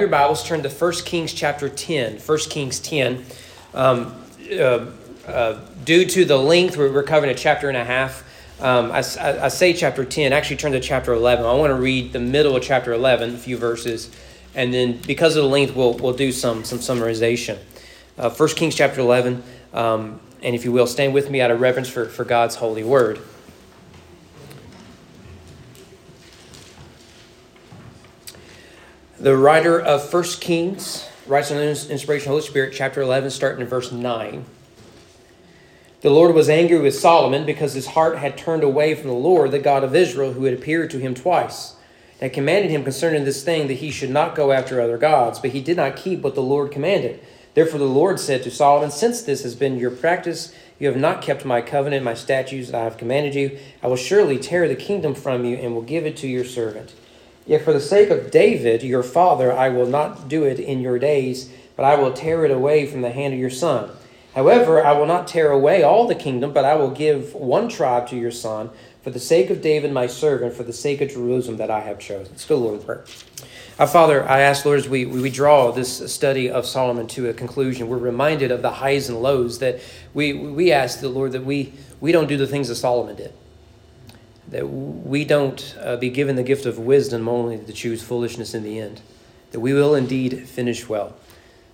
your Bibles, turn to 1 Kings chapter 10. 1 Kings 10. Um, uh, uh, due to the length, we're, we're covering a chapter and a half. Um, I, I, I, say chapter 10, actually turn to chapter 11. I want to read the middle of chapter 11, a few verses, and then because of the length, we'll, we'll do some, some summarization. Uh, 1 Kings chapter 11, um, and if you will, stand with me out of reverence for, for God's holy word. The writer of First Kings writes the inspiration of the Holy Spirit, chapter 11, starting in verse 9. The Lord was angry with Solomon because his heart had turned away from the Lord, the God of Israel, who had appeared to him twice, and commanded him concerning this thing that he should not go after other gods. But he did not keep what the Lord commanded. Therefore the Lord said to Solomon, Since this has been your practice, you have not kept my covenant, my statutes that I have commanded you, I will surely tear the kingdom from you and will give it to your servant. Yet for the sake of David, your father, I will not do it in your days, but I will tear it away from the hand of your son. However, I will not tear away all the kingdom, but I will give one tribe to your son, for the sake of David my servant, for the sake of Jerusalem that I have chosen. Let's go, Lord, in prayer. Our Father, I ask, Lord, as we, we draw this study of Solomon to a conclusion, we're reminded of the highs and lows that we, we ask the Lord that we, we don't do the things that Solomon did that we don't uh, be given the gift of wisdom only to choose foolishness in the end, that we will indeed finish well.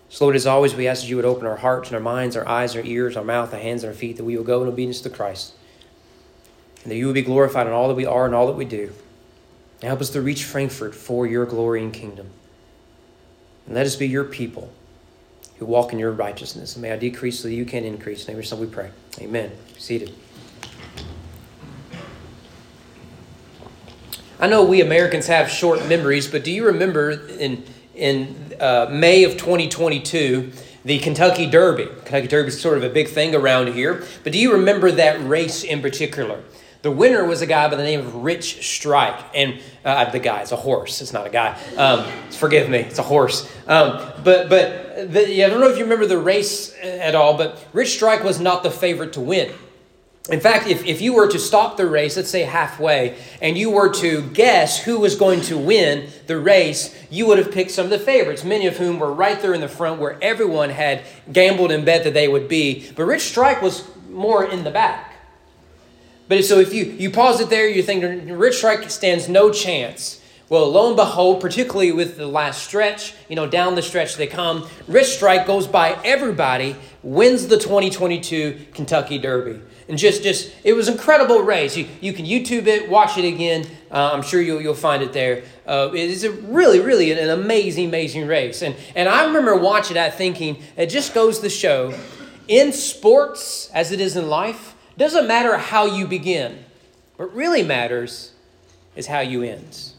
So, Lord, as always, we ask that you would open our hearts and our minds, our eyes, our ears, our mouth, our hands, and our feet, that we will go in obedience to Christ, and that you will be glorified in all that we are and all that we do. And help us to reach Frankfort for your glory and kingdom. And let us be your people who walk in your righteousness. And may I decrease so that you can increase. In the name of your Son we pray. Amen. Be seated. I know we Americans have short memories, but do you remember in in uh, May of 2022 the Kentucky Derby? Kentucky Derby is sort of a big thing around here, but do you remember that race in particular? The winner was a guy by the name of Rich Strike, and uh, the guy, it's a horse. It's not a guy. Um, forgive me, it's a horse. Um, but but the, yeah, I don't know if you remember the race at all, but Rich Strike was not the favorite to win. In fact, if, if you were to stop the race, let's say halfway, and you were to guess who was going to win the race, you would have picked some of the favorites, many of whom were right there in the front where everyone had gambled and bet that they would be. But Rich Strike was more in the back. But so if you, you pause it there, you think Rich Strike stands no chance. Well, lo and behold, particularly with the last stretch, you know, down the stretch they come, Rich Strike goes by everybody, wins the 2022 Kentucky Derby and just just it was incredible race. You you can YouTube it, watch it again. Uh, I'm sure you'll you'll find it there. Uh, it is a really really an amazing amazing race. And and I remember watching that thinking it just goes to show, in sports as it is in life, doesn't matter how you begin. What really matters is how you end.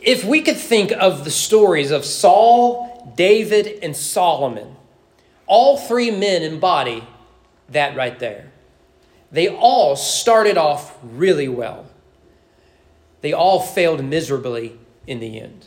If we could think of the stories of Saul, David, and Solomon all three men embody that right there. They all started off really well. They all failed miserably in the end.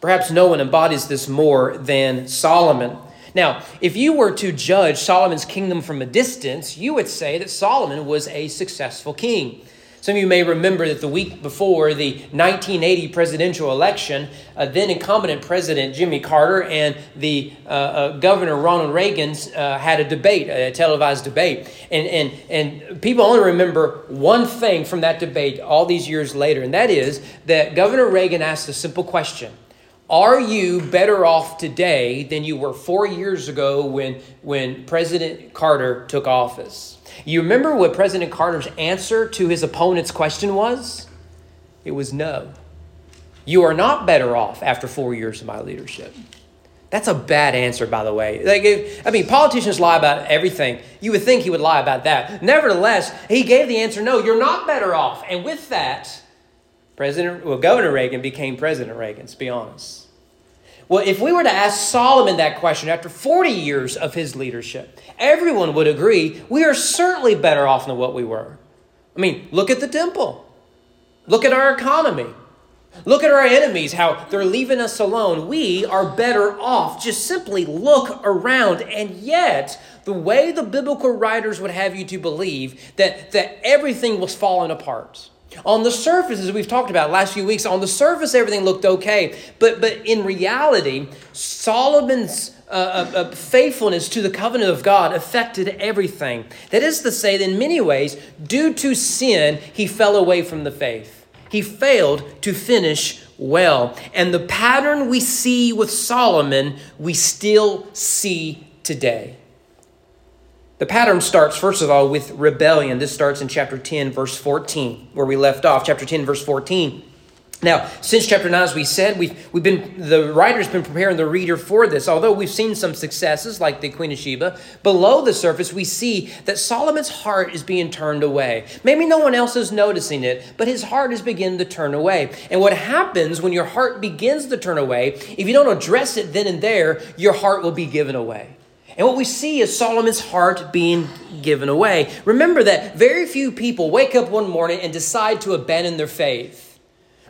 Perhaps no one embodies this more than Solomon. Now, if you were to judge Solomon's kingdom from a distance, you would say that Solomon was a successful king. Some of you may remember that the week before the 1980 presidential election, uh, then incumbent President Jimmy Carter and the uh, uh, Governor Ronald Reagan uh, had a debate, a televised debate. And, and, and people only remember one thing from that debate all these years later, and that is that Governor Reagan asked a simple question Are you better off today than you were four years ago when, when President Carter took office? You remember what President Carter's answer to his opponent's question was? It was no. You are not better off after four years of my leadership. That's a bad answer, by the way. Like, I mean, politicians lie about everything. You would think he would lie about that. Nevertheless, he gave the answer, no, you're not better off. And with that, President, well, Governor Reagan became President Reagan, let's be honest. Well, if we were to ask Solomon that question after 40 years of his leadership, everyone would agree we are certainly better off than what we were. I mean, look at the temple. Look at our economy. Look at our enemies, how they're leaving us alone. We are better off. Just simply look around. And yet, the way the biblical writers would have you to believe that, that everything was falling apart, On the surface, as we've talked about last few weeks, on the surface everything looked okay, but but in reality, Solomon's uh, uh, uh, faithfulness to the covenant of God affected everything. That is to say, that in many ways, due to sin, he fell away from the faith. He failed to finish well. And the pattern we see with Solomon, we still see today. The pattern starts, first of all, with rebellion. This starts in chapter 10, verse 14, where we left off. Chapter 10, verse 14. Now, since chapter 9, as we said, we've, we've been, the writer's been preparing the reader for this. Although we've seen some successes, like the Queen of Sheba, below the surface, we see that Solomon's heart is being turned away. Maybe no one else is noticing it, but his heart is beginning to turn away. And what happens when your heart begins to turn away, if you don't address it then and there, your heart will be given away. And what we see is Solomon's heart being given away. Remember that very few people wake up one morning and decide to abandon their faith.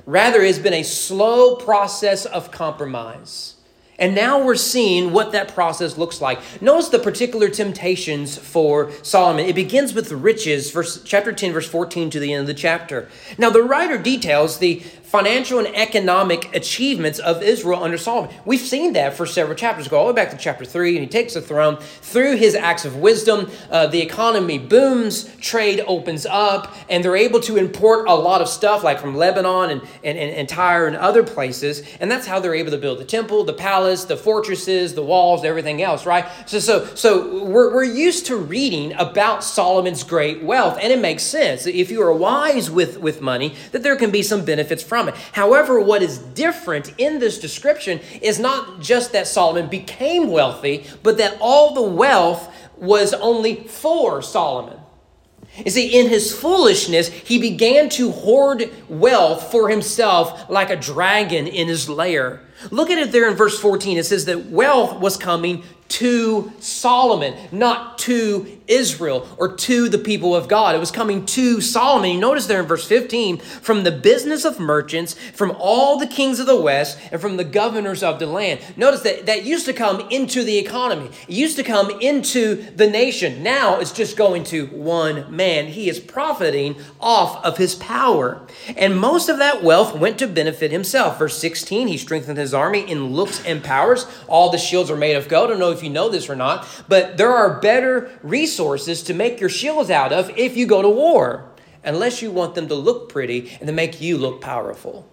Rather, it's been a slow process of compromise. And now we're seeing what that process looks like. Notice the particular temptations for Solomon. It begins with riches, verse, chapter 10, verse 14 to the end of the chapter. Now, the writer details the financial and economic achievements of Israel under Solomon. We've seen that for several chapters. Go all the way back to chapter 3, and he takes the throne. Through his acts of wisdom, uh, the economy booms, trade opens up, and they're able to import a lot of stuff, like from Lebanon and, and, and, and Tyre and other places. And that's how they're able to build the temple, the palace, the fortresses, the walls, everything else, right? So, so, so we're, we're used to reading about Solomon's great wealth, and it makes sense. If you are wise with, with money, that there can be some benefits from it. However, what is different in this description is not just that Solomon became wealthy, but that all the wealth was only for Solomon. You see, in his foolishness, he began to hoard wealth for himself like a dragon in his lair. Look at it there in verse 14. It says that wealth was coming to Solomon, not to Israel or to the people of God. It was coming to Solomon. You notice there in verse 15 from the business of merchants, from all the kings of the west, and from the governors of the land. Notice that that used to come into the economy, it used to come into the nation. Now it's just going to one man. He is profiting off of his power. And most of that wealth went to benefit himself. Verse 16, he strengthened his army in looks and powers. All the shields are made of gold. I don't know if you know this or not, but there are better resources to make your shields out of if you go to war, unless you want them to look pretty and to make you look powerful.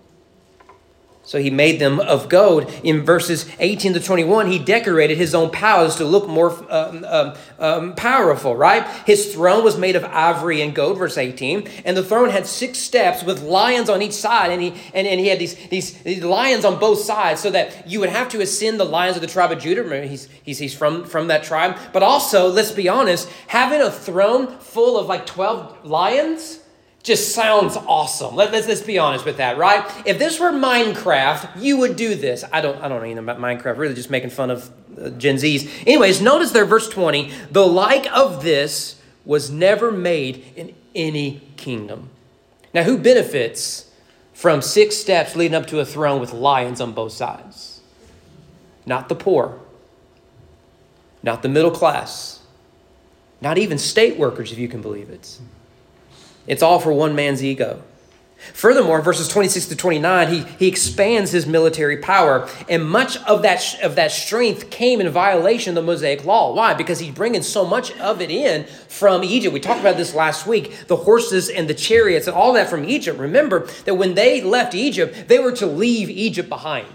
So he made them of gold. In verses 18 to 21, he decorated his own palace to look more um, um, um, powerful, right? His throne was made of ivory and gold, verse 18. And the throne had six steps with lions on each side. And he, and, and he had these, these, these lions on both sides so that you would have to ascend the lions of the tribe of Judah. Remember, he's, he's, he's from, from that tribe. But also, let's be honest, having a throne full of like 12 lions just sounds awesome. Let, us let's be honest with that, right? If this were Minecraft, you would do this. I don't I don't know anything about Minecraft. Really, just making fun of uh, Gen Zs. Anyways, notice there, verse twenty. The like of this was never made in any kingdom. Now, who benefits from six steps leading up to a throne with lions on both sides? Not the poor. Not the middle class. Not even state workers, if you can believe it. It's all for one man's ego. Furthermore, verses 26 to 29, he, he expands his military power, and much of that, of that strength came in violation of the Mosaic law. Why? Because he's bringing so much of it in from Egypt. We talked about this last week the horses and the chariots and all that from Egypt. Remember that when they left Egypt, they were to leave Egypt behind.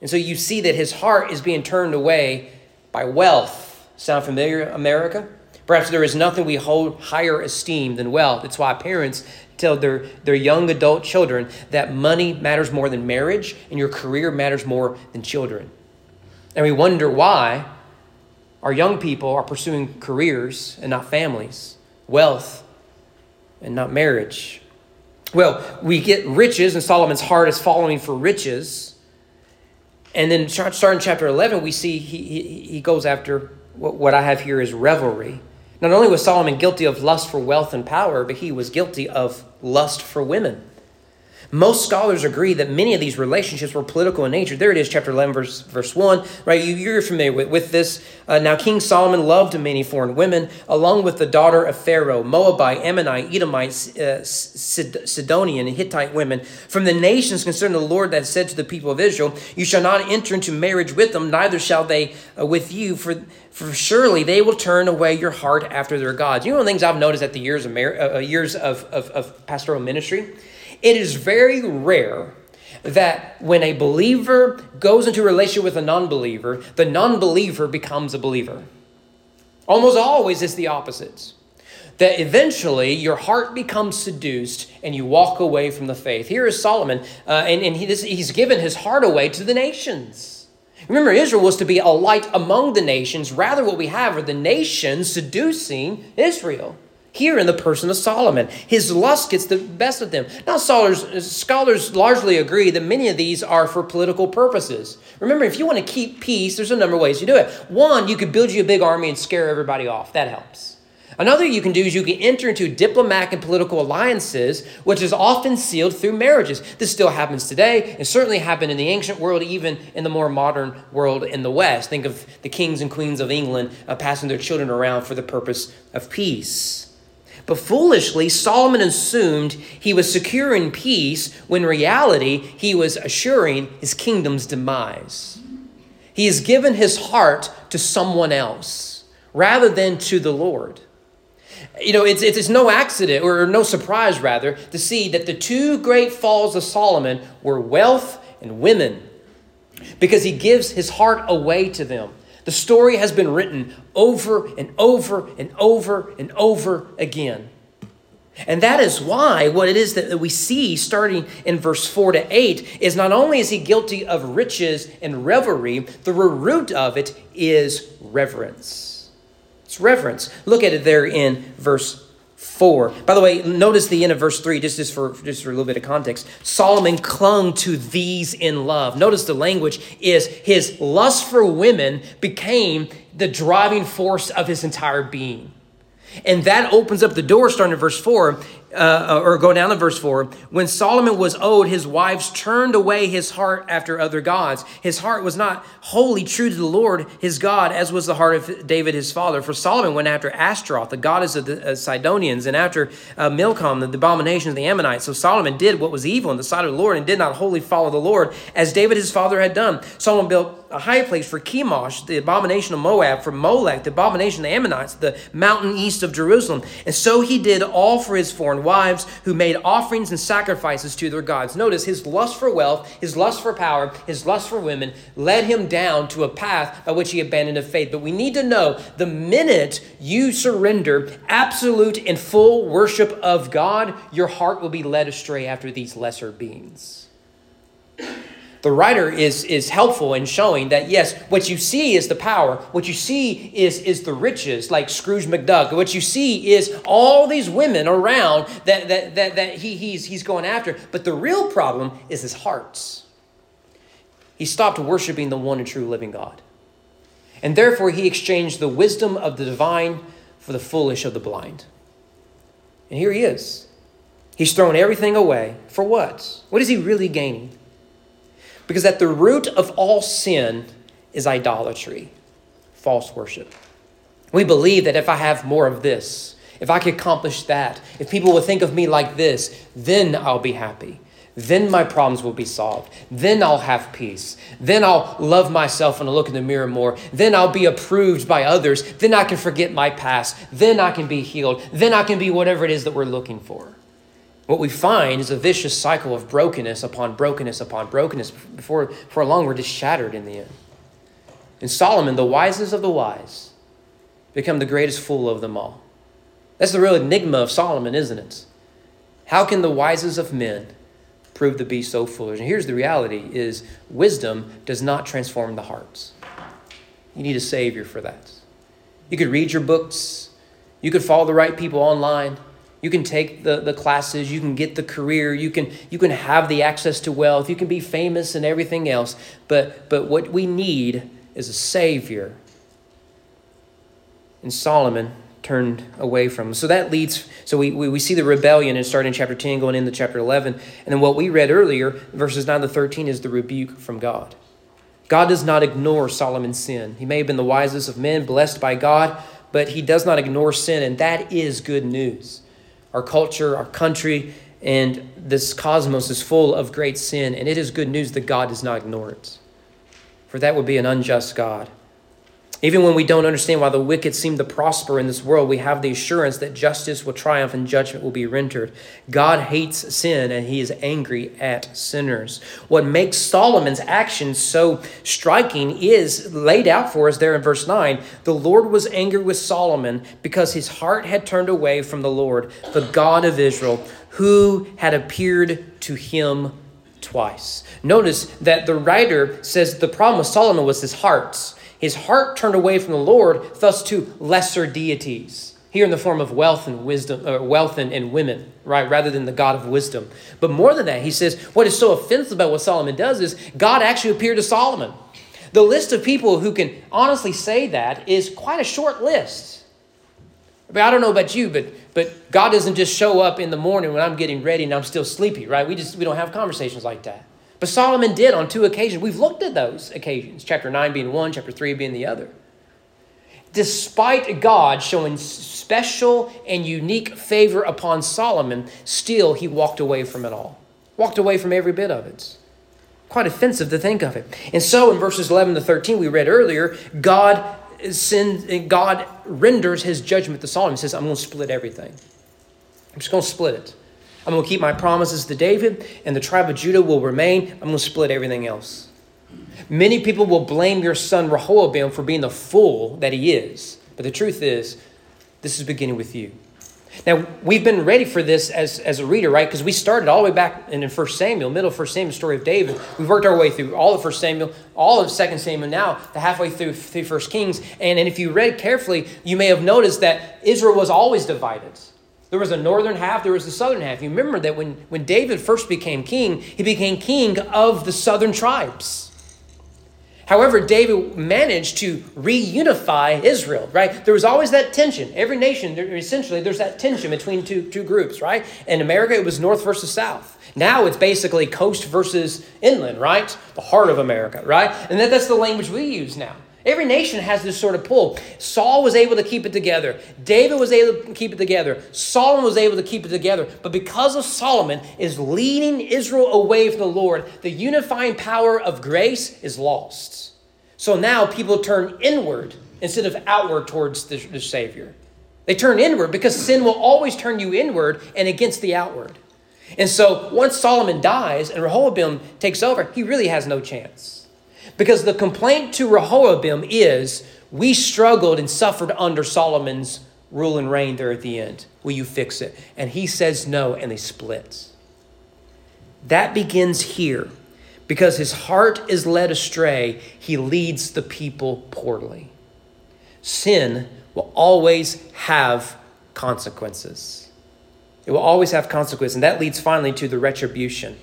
And so you see that his heart is being turned away by wealth. Sound familiar, America? Perhaps there is nothing we hold higher esteem than wealth. It's why parents tell their, their young adult children that money matters more than marriage and your career matters more than children. And we wonder why our young people are pursuing careers and not families, wealth and not marriage. Well, we get riches, and Solomon's heart is following for riches. And then, starting chapter 11, we see he, he, he goes after what, what I have here is revelry. Not only was Solomon guilty of lust for wealth and power, but he was guilty of lust for women. Most scholars agree that many of these relationships were political in nature. There it is, chapter 11, verse, verse 1. Right, you, are familiar with, with this. Uh, now, King Solomon loved many foreign women, along with the daughter of Pharaoh, Moabite, Ammonite, Edomite, uh, Sidonian, and Hittite women. From the nations concerning the Lord that said to the people of Israel, You shall not enter into marriage with them, neither shall they uh, with you, for, for surely they will turn away your heart after their gods. You know, one of the things I've noticed at the years of, mar- uh, uh years of, of, of pastoral ministry? It is very rare that when a believer goes into a relationship with a non believer, the non believer becomes a believer. Almost always it's the opposites. That eventually your heart becomes seduced and you walk away from the faith. Here is Solomon, uh, and, and he, this, he's given his heart away to the nations. Remember, Israel was to be a light among the nations. Rather, what we have are the nations seducing Israel here in the person of Solomon. His lust gets the best of them. Now, scholars, scholars largely agree that many of these are for political purposes. Remember, if you want to keep peace, there's a number of ways you do it. One, you could build you a big army and scare everybody off. That helps. Another you can do is you can enter into diplomatic and political alliances, which is often sealed through marriages. This still happens today, and certainly happened in the ancient world, even in the more modern world in the West. Think of the kings and queens of England uh, passing their children around for the purpose of peace. But foolishly, Solomon assumed he was secure in peace when reality he was assuring his kingdom's demise. He has given his heart to someone else rather than to the Lord. You know, it's, it's, no accident, or no surprise rather, to see that the two great falls of Solomon were wealth and women because he gives his heart away to them. The story has been written over and over and over and over again. And that is why what it is that we see starting in verse 4 to 8 is not only is he guilty of riches and revelry, the root of it is reverence. It's reverence. Look at it there in verse 4. By the way, notice the end of verse 3, just, just, for, just for a little bit of context. Solomon clung to these in love. Notice the language is his lust for women became the driving force of his entire being. And that opens up the door, starting in verse 4, uh, or go down to verse 4. When Solomon was old, his wives turned away his heart after other gods. His heart was not wholly true to the Lord his God, as was the heart of David his father. For Solomon went after Ashtaroth, the goddess of the uh, Sidonians, and after uh, Milcom, the, abomination of the Ammonites. So Solomon did what was evil in the sight of the Lord and did not wholly follow the Lord, as David his father had done. Solomon built a high place for Chemosh, the abomination of Moab, for Molech, the abomination of the Ammonites, the mountain east of Jerusalem. And so he did all for his foreign wives who made offerings and sacrifices to their gods. Notice his lust for wealth, his lust for power, his lust for women led him down to a path by which he abandoned the faith. But we need to know the minute you surrender absolute and full worship of God, your heart will be led astray after these lesser beings the writer is, is helpful in showing that yes, what you see is the power, what you see is, is the riches, like Scrooge McDuck. What you see is all these women around that, that, that, that he, he's, he's going after. But the real problem is his hearts. He stopped worshiping the one and true living God. And therefore, he exchanged the wisdom of the divine for the foolish of the blind. And here he is. He's thrown everything away. For what? What is he really gaining? Because at the root of all sin is idolatry, false worship. We believe that if I have more of this, if I could accomplish that, if people will think of me like this, then I'll be happy. Then my problems will be solved. Then I'll have peace. Then I'll love myself and I'll look in the mirror more. Then I'll be approved by others. Then I can forget my past. Then I can be healed. Then I can be whatever it is that we're looking for. What we find is a vicious cycle of brokenness upon brokenness upon brokenness. Before, for long, we're just shattered in the end. And Solomon, the wisest of the wise, become the greatest fool of them all. That's the real enigma of Solomon, isn't it? How can the wisest of men prove to be so foolish? And here's the reality is wisdom does not transform the hearts. You need a savior for that. You could read your books, you could follow the right people online, you can take the, the classes, you can get the career, you can you can have the access to wealth, you can be famous and everything else. But but what we need is a savior. And Solomon turned away from. So that leads, so we, we, we see the rebellion and starting in chapter 10, going into chapter 11. And then what we read earlier, verses 9 to 13, is the rebuke from God. God does not ignore Solomon's sin. He may have been the wisest of men, blessed by God, but he does not ignore sin, and that is good news. Our culture, our country, and this cosmos is full of great sin, and it is good news that God does not ignore it. For that would be an unjust God. Even when we don't understand why the wicked seem to prosper in this world, we have the assurance that justice will triumph and judgment will be rendered. God hates sin and he is angry at sinners. What makes Solomon's actions so striking is laid out for us there in verse 9. The Lord was angry with Solomon because his heart had turned away from the Lord, the God of Israel, who had appeared to him twice. Notice that the writer says the problem with Solomon was his heart. His heart turned away from the Lord, thus to lesser deities. Here in the form of wealth and wisdom, uh, wealth and, and women, right, rather than the God of wisdom. But more than that, he says what is so offensive about what Solomon does is God actually appeared to Solomon. The list of people who can honestly say that is quite a short list. But I don't know about you, but but God doesn't just show up in the morning when I'm getting ready and I'm still sleepy, right? We just we don't have conversations like that. But Solomon did on two occasions. We've looked at those occasions, chapter 9 being one, chapter 3 being the other. Despite God showing special and unique favor upon Solomon, still he walked away from it all. Walked away from every bit of it. Quite offensive to think of it. And so in verses 11 to 13 we read earlier, God sends, God renders his judgment to Solomon. He says, I'm going to split everything. I'm just going to split it. I'm going to keep my promises to David, and the tribe of Judah will remain. I'm going to split everything else. Many people will blame your son Rehoboam for being the fool that he is. But the truth is, this is beginning with you. Now, we've been ready for this as, as a reader, right? Because we started all the way back in 1 Samuel, middle of 1 Samuel, story of David. We've worked our way through all of 1 Samuel, all of 2 Samuel now, the halfway through, through 1 Kings. And, and if you read carefully, you may have noticed that Israel was always divided. There was a northern half, there was the southern half. You remember that when, when David first became king, he became king of the southern tribes. However, David managed to reunify Israel, right? There was always that tension. Every nation, essentially, there's that tension between two, two groups, right? In America, it was north versus south. Now it's basically coast versus inland, right? The heart of America, right? And that, that's the language we use now. Every nation has this sort of pull. Saul was able to keep it together. David was able to keep it together. Solomon was able to keep it together. But because of Solomon is leading Israel away from the Lord, the unifying power of grace is lost. So now people turn inward instead of outward towards the, the Savior. They turn inward because sin will always turn you inward and against the outward. And so once Solomon dies and Rehoboam takes over, he really has no chance. Because the complaint to Rehoboam is, we struggled and suffered under Solomon's rule and reign there at the end. Will you fix it? And he says no, and they split. That begins here. Because his heart is led astray, he leads the people poorly. Sin will always have consequences. It will always have consequences. And that leads finally to the retribution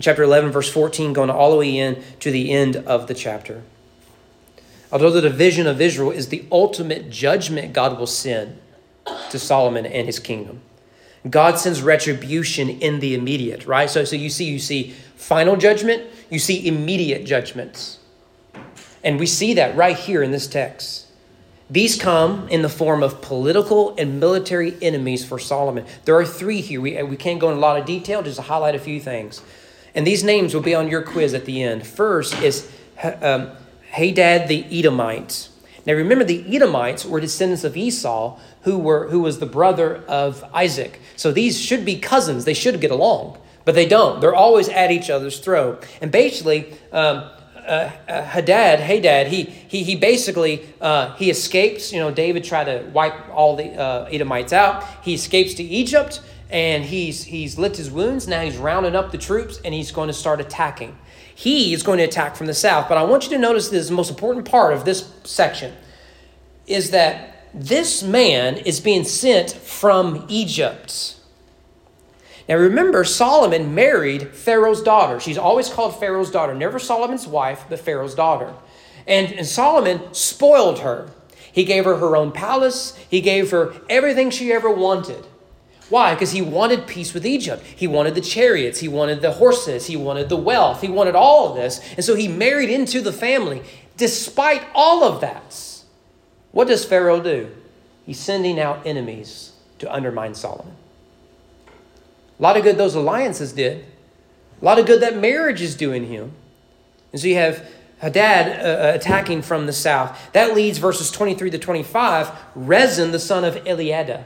chapter 11, verse 14, going all the way in to the end of the chapter. Although the division of Israel is the ultimate judgment God will send to Solomon and his kingdom. God sends retribution in the immediate, right? So, so you see, you see final judgment, you see immediate judgments. And we see that right here in this text. These come in the form of political and military enemies for Solomon. There are three here. We, we can't go in a lot of detail, just to highlight a few things. And these names will be on your quiz at the end. First is um, Hadad the Edomite. Now remember, the Edomites were descendants of Esau, who, were, who was the brother of Isaac. So these should be cousins. They should get along, but they don't. They're always at each other's throat. And basically, um, uh, uh, Hadad, Hadad, he, he, he basically, uh, he escapes. You know, David tried to wipe all the uh, Edomites out. He escapes to Egypt and he's he's licked his wounds. Now he's rounding up the troops and he's going to start attacking. He is going to attack from the south. But I want you to notice this the most important part of this section is that this man is being sent from Egypt. Now remember, Solomon married Pharaoh's daughter. She's always called Pharaoh's daughter, never Solomon's wife, but Pharaoh's daughter. And, and Solomon spoiled her. He gave her her own palace. He gave her everything she ever wanted. Why? Because he wanted peace with Egypt. He wanted the chariots. He wanted the horses. He wanted the wealth. He wanted all of this. And so he married into the family. Despite all of that, what does Pharaoh do? He's sending out enemies to undermine Solomon. A lot of good those alliances did. A lot of good that marriage is doing him. And so you have Hadad uh, uh, attacking from the south. That leads verses 23 to 25, Rezin, the son of Eliada.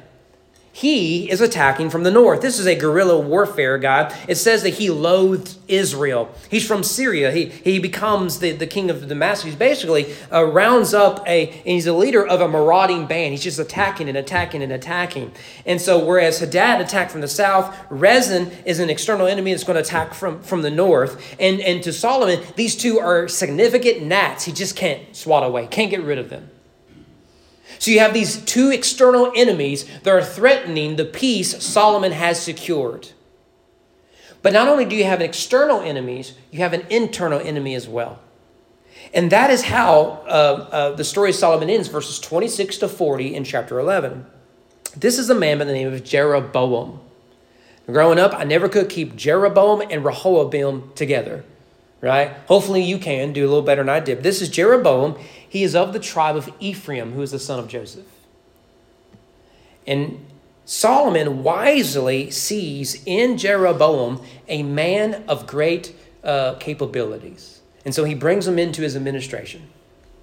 He is attacking from the north. This is a guerrilla warfare guy. It says that he loathed Israel. He's from Syria. He, he becomes the, the king of Damascus. He basically uh, rounds up a, and he's a leader of a marauding band. He's just attacking and attacking and attacking. And so, whereas Hadad attacked from the south, Rezin is an external enemy that's going to attack from, from the north. And, and to Solomon, these two are significant gnats. He just can't swat away, can't get rid of them. So you have these two external enemies that are threatening the peace Solomon has secured. But not only do you have external enemies, you have an internal enemy as well. And that is how uh, uh, the story of Solomon ends, verses 26 to 40 in chapter 11. This is a man by the name of Jeroboam. Growing up, I never could keep Jeroboam and Rehoboam together, right? Hopefully you can do a little better than I did. This is Jeroboam. He is of the tribe of Ephraim, who is the son of Joseph. And Solomon wisely sees in Jeroboam a man of great uh, capabilities. And so he brings him into his administration,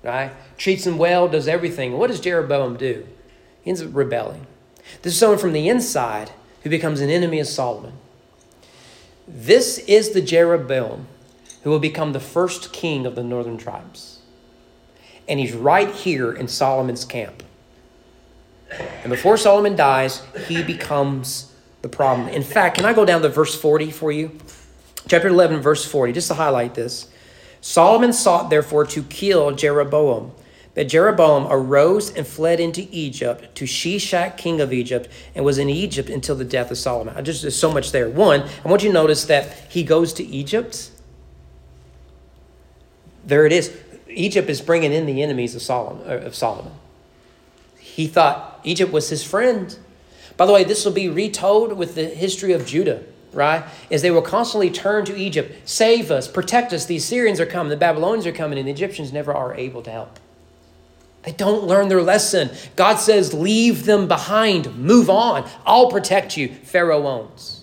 right? Treats him well, does everything. What does Jeroboam do? He ends up rebelling. This is someone from the inside who becomes an enemy of Solomon. This is the Jeroboam who will become the first king of the northern tribes and he's right here in Solomon's camp. And before Solomon dies, he becomes the problem. In fact, can I go down to verse 40 for you? Chapter 11, verse 40, just to highlight this. Solomon sought, therefore, to kill Jeroboam. But Jeroboam arose and fled into Egypt to Shishak, king of Egypt, and was in Egypt until the death of Solomon. I just there's so much there. One, I want you to notice that he goes to Egypt. There it is. Egypt is bringing in the enemies of Solomon. Uh, of Solomon. He thought Egypt was his friend. By the way, this will be retold with the history of Judah, right? As they will constantly turn to Egypt, save us, protect us. The Assyrians are coming, the Babylonians are coming, and the Egyptians never are able to help. They don't learn their lesson. God says, leave them behind, move on. I'll protect you. Pharaoh owns.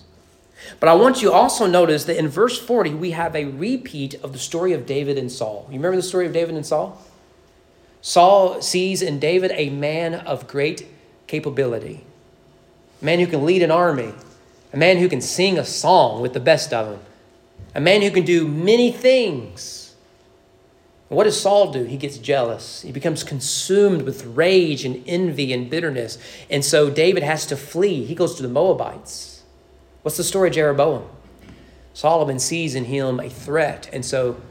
But I want you also notice that in verse 40, we have a repeat of the story of David and Saul. You remember the story of David and Saul? Saul sees in David a man of great capability, a man who can lead an army, a man who can sing a song with the best of them, a man who can do many things. What does Saul do? He gets jealous. He becomes consumed with rage and envy and bitterness. And so David has to flee. He goes to the Moabites. What's the story of Jeroboam? Solomon sees in him a threat, and so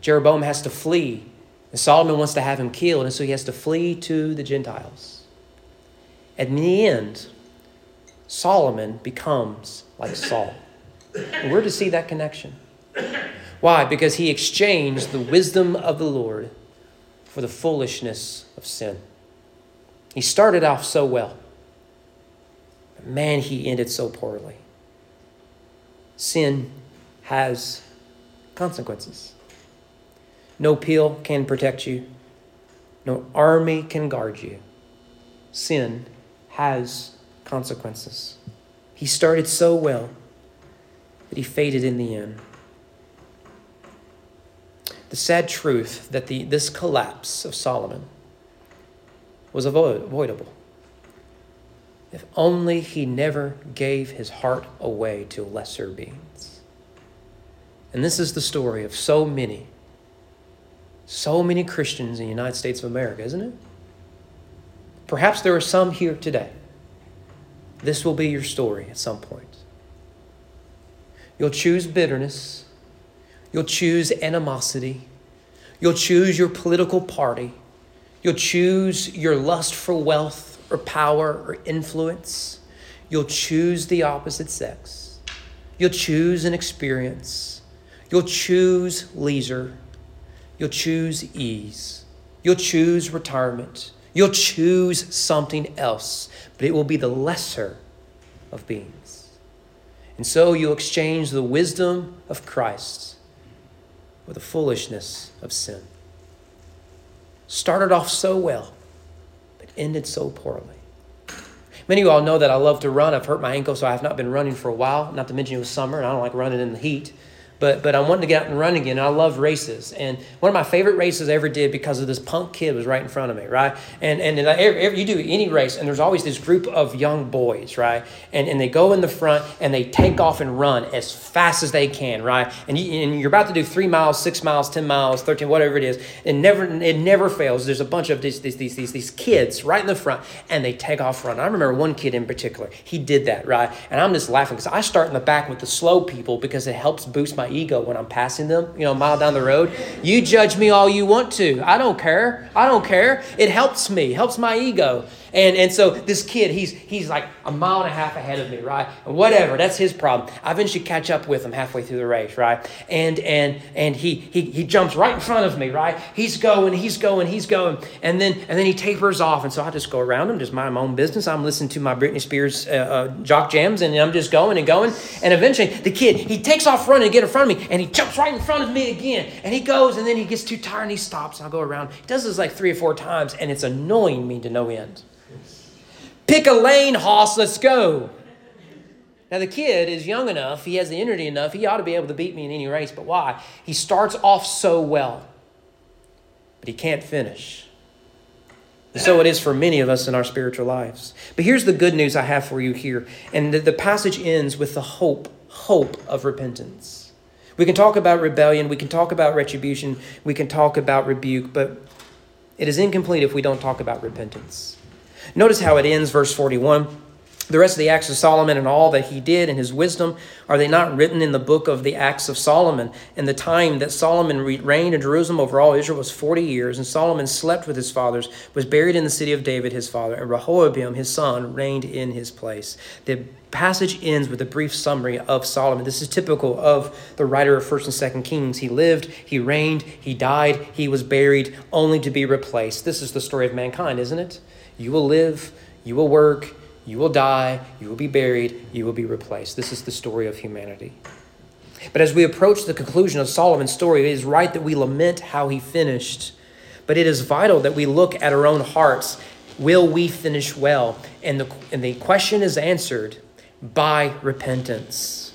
Jeroboam has to flee. And Solomon wants to have him killed, and so he has to flee to the Gentiles. And in the end, Solomon becomes like Saul. And we're to see that connection. Why? Because he exchanged the wisdom of the Lord for the foolishness of sin. He started off so well, but man, he ended so poorly sin has consequences. No pill can protect you, no army can guard you. Sin has consequences. He started so well that he faded in the end. The sad truth that the, this collapse of Solomon was avoidable. If only he never gave his heart away to lesser beings. And this is the story of so many, so many Christians in the United States of America, isn't it? Perhaps there are some here today. This will be your story at some point. You'll choose bitterness. You'll choose animosity. You'll choose your political party. You'll choose your lust for wealth or power or influence. You'll choose the opposite sex. You'll choose an experience. You'll choose leisure. You'll choose ease. You'll choose retirement. You'll choose something else, but it will be the lesser of beings. And so you'll exchange the wisdom of Christ with the foolishness of sin. Started off so well, ended so poorly. Many of you all know that I love to run. I've hurt my ankle, so I have not been running for a while. Not to mention it was summer, and I don't like running in the heat but but I wanted to get out and run again. And I love races, and one of my favorite races I ever did because of this punk kid was right in front of me, right? And and, and every, every, you do any race, and there's always this group of young boys, right? And and they go in the front and they take off and run as fast as they can, right? And you, and you're about to do three miles, six miles, ten miles, thirteen, whatever it is. It never it never fails. There's a bunch of these these these these, these kids right in the front, and they take off running. I remember one kid in particular. He did that, right? And I'm just laughing because I start in the back with the slow people because it helps boost my ego when I'm passing them, you know, a mile down the road. You judge me all you want to. I don't care. I don't care. It helps me, helps my ego. And, and so this kid, he's, he's like a mile and a half ahead of me, right? Whatever, that's his problem. I eventually catch up with him halfway through the race, right? And and and he he he jumps right in front of me, right? He's going, he's going, he's going, and then and then he tapers off, and so I just go around him, just mind my own business. I'm listening to my Britney Spears uh, uh, jock jams, and I'm just going and going, and eventually the kid he takes off running to get in front of me, and he jumps right in front of me again, and he goes, and then he gets too tired and he stops, and I go around. He does this like three or four times, and it's annoying me to no end. Pick a lane, Hoss, let's go. Now, the kid is young enough, he has the energy enough, he ought to be able to beat me in any race, but why? He starts off so well, but he can't finish. So it is for many of us in our spiritual lives. But here's the good news I have for you here. And the, the passage ends with the hope, hope of repentance. We can talk about rebellion, we can talk about retribution, we can talk about rebuke, but it is incomplete if we don't talk about repentance. Notice how it ends, verse 41. The rest of the acts of Solomon and all that he did and his wisdom, are they not written in the book of the acts of Solomon? And the time that Solomon reigned in Jerusalem over all Israel was 40 years, and Solomon slept with his fathers, was buried in the city of David his father, and Rehoboam his son reigned in his place. The passage ends with a brief summary of Solomon. This is typical of the writer of 1st and 2nd Kings. He lived, he reigned, he died, he was buried, only to be replaced. This is the story of mankind, isn't it? You will live, you will work, you will die, you will be buried, you will be replaced. This is the story of humanity. But as we approach the conclusion of Solomon's story, it is right that we lament how he finished. But it is vital that we look at our own hearts. Will we finish well? And the, and the question is answered by repentance.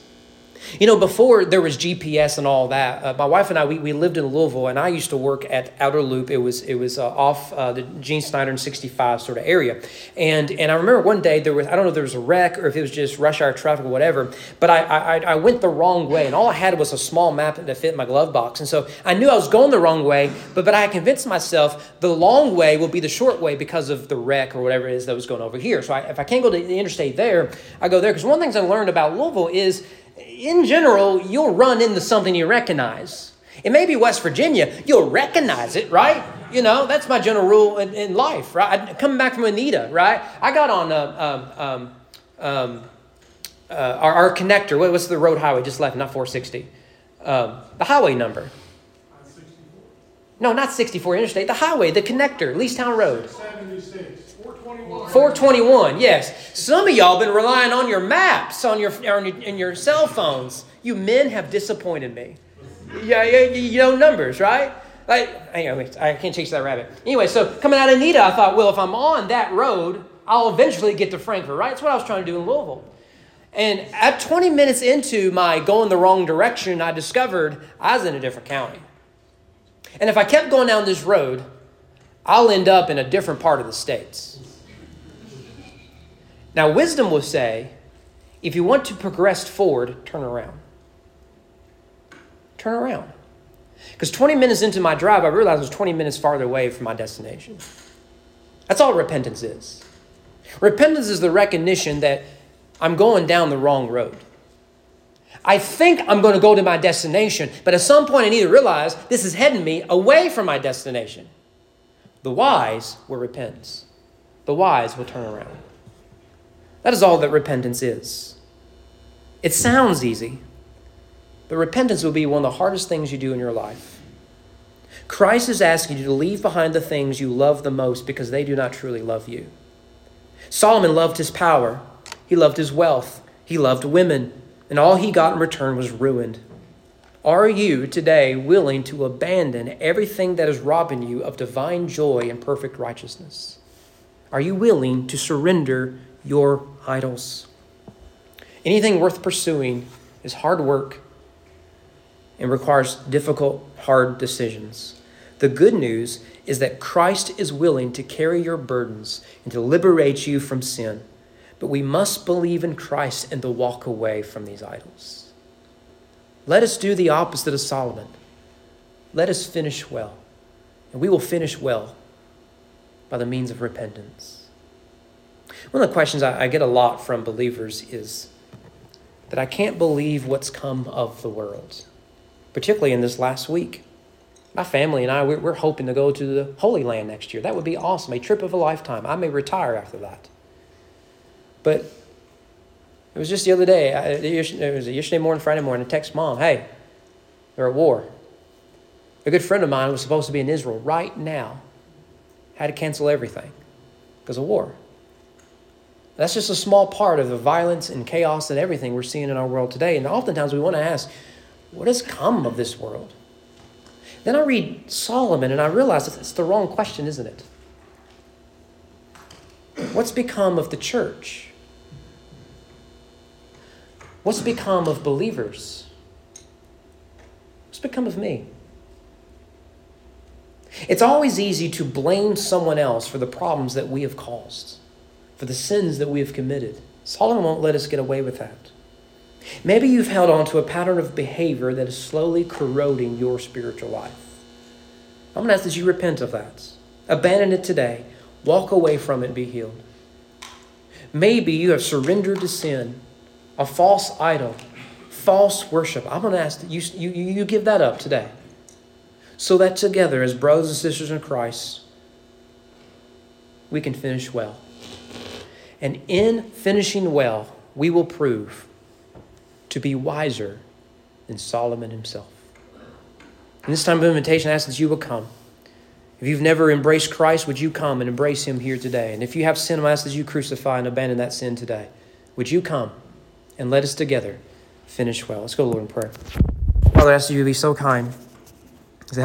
You know, before there was GPS and all that, uh, my wife and I we, we lived in Louisville, and I used to work at Outer Loop. It was it was uh, off uh, the Gene Snyder and 65 sort of area, and and I remember one day there was I don't know if there was a wreck or if it was just rush hour traffic or whatever, but I I, I went the wrong way, and all I had was a small map that fit my glove box, and so I knew I was going the wrong way, but but I convinced myself the long way will be the short way because of the wreck or whatever it is that was going over here. So I, if I can't go to the interstate there, I go there because one of the things I learned about Louisville is in general, you'll run into something you recognize. It may be West Virginia, you'll recognize it, right? You know, that's my general rule in, in life, right? I, coming back from Anita, right? I got on uh, um, um, um, uh, our, our, connector. What, what's the road highway just left? Not 460. Um, the highway number. No, not 64 Interstate. The highway, the connector, Leestown Road. 76. 421. yes. Some of y'all been relying on your maps on your on your, in your cell phones. You men have disappointed me. Yeah, you, you know numbers, right? Like, anyway, I can't chase that rabbit. Anyway, so coming out of Nita, I thought, well, if I'm on that road, I'll eventually get to Frankfort, right? That's what I was trying to do in Louisville. And at 20 minutes into my going the wrong direction, I discovered I was in a different county. And if I kept going down this road, I'll end up in a different part of the states. Now, wisdom will say if you want to progress forward, turn around. Turn around. Because 20 minutes into my drive, I realized I was 20 minutes farther away from my destination. That's all repentance is. Repentance is the recognition that I'm going down the wrong road. I think I'm going to go to my destination, but at some point I need to realize this is heading me away from my destination. The wise will repent, the wise will turn around. That is all that repentance is. It sounds easy, but repentance will be one of the hardest things you do in your life. Christ is asking you to leave behind the things you love the most because they do not truly love you. Solomon loved his power, he loved his wealth, he loved women, and all he got in return was ruined. Are you today willing to abandon everything that is robbing you of divine joy and perfect righteousness? Are you willing to surrender your idols? Anything worth pursuing is hard work and requires difficult, hard decisions. The good news is that Christ is willing to carry your burdens and to liberate you from sin. But we must believe in Christ and to walk away from these idols. Let us do the opposite of Solomon. Let us finish well. And we will finish well by the means of repentance. One of the questions I, get a lot from believers is that I can't believe what's come of the world, particularly in this last week. My family and I, we're hoping to go to the Holy Land next year. That would be awesome, a trip of a lifetime. I may retire after that. But it was just the other day, it was yesterday morning, Friday morning, I text mom, hey, they're at war. A good friend of mine was supposed to be in Israel right now, had to cancel everything because of war. That's just a small part of the violence and chaos and everything we're seeing in our world today. And oftentimes we want to ask, what has come of this world? Then I read Solomon and I realize it's the wrong question, isn't it? What's become of the church? What's become of believers? What's become of me? It's always easy to blame someone else for the problems that we have caused for the sins that we have committed. Solomon won't let us get away with that. Maybe you've held on to a pattern of behavior that is slowly corroding your spiritual life. I'm going to ask that you repent of that. Abandon it today. Walk away from it and be healed. Maybe you have surrendered to sin, a false idol, false worship. I'm going to ask that you, you, you give that up today. So that together, as brothers and sisters in Christ, we can finish well. And in finishing well, we will prove to be wiser than Solomon himself. In this time of invitation, I ask that you will come. If you've never embraced Christ, would you come and embrace him here today? And if you have sin, I ask that you crucify and abandon that sin today. Would you come and let us together finish well? Let's go, Lord, in prayer. Father, I ask that you to be so kind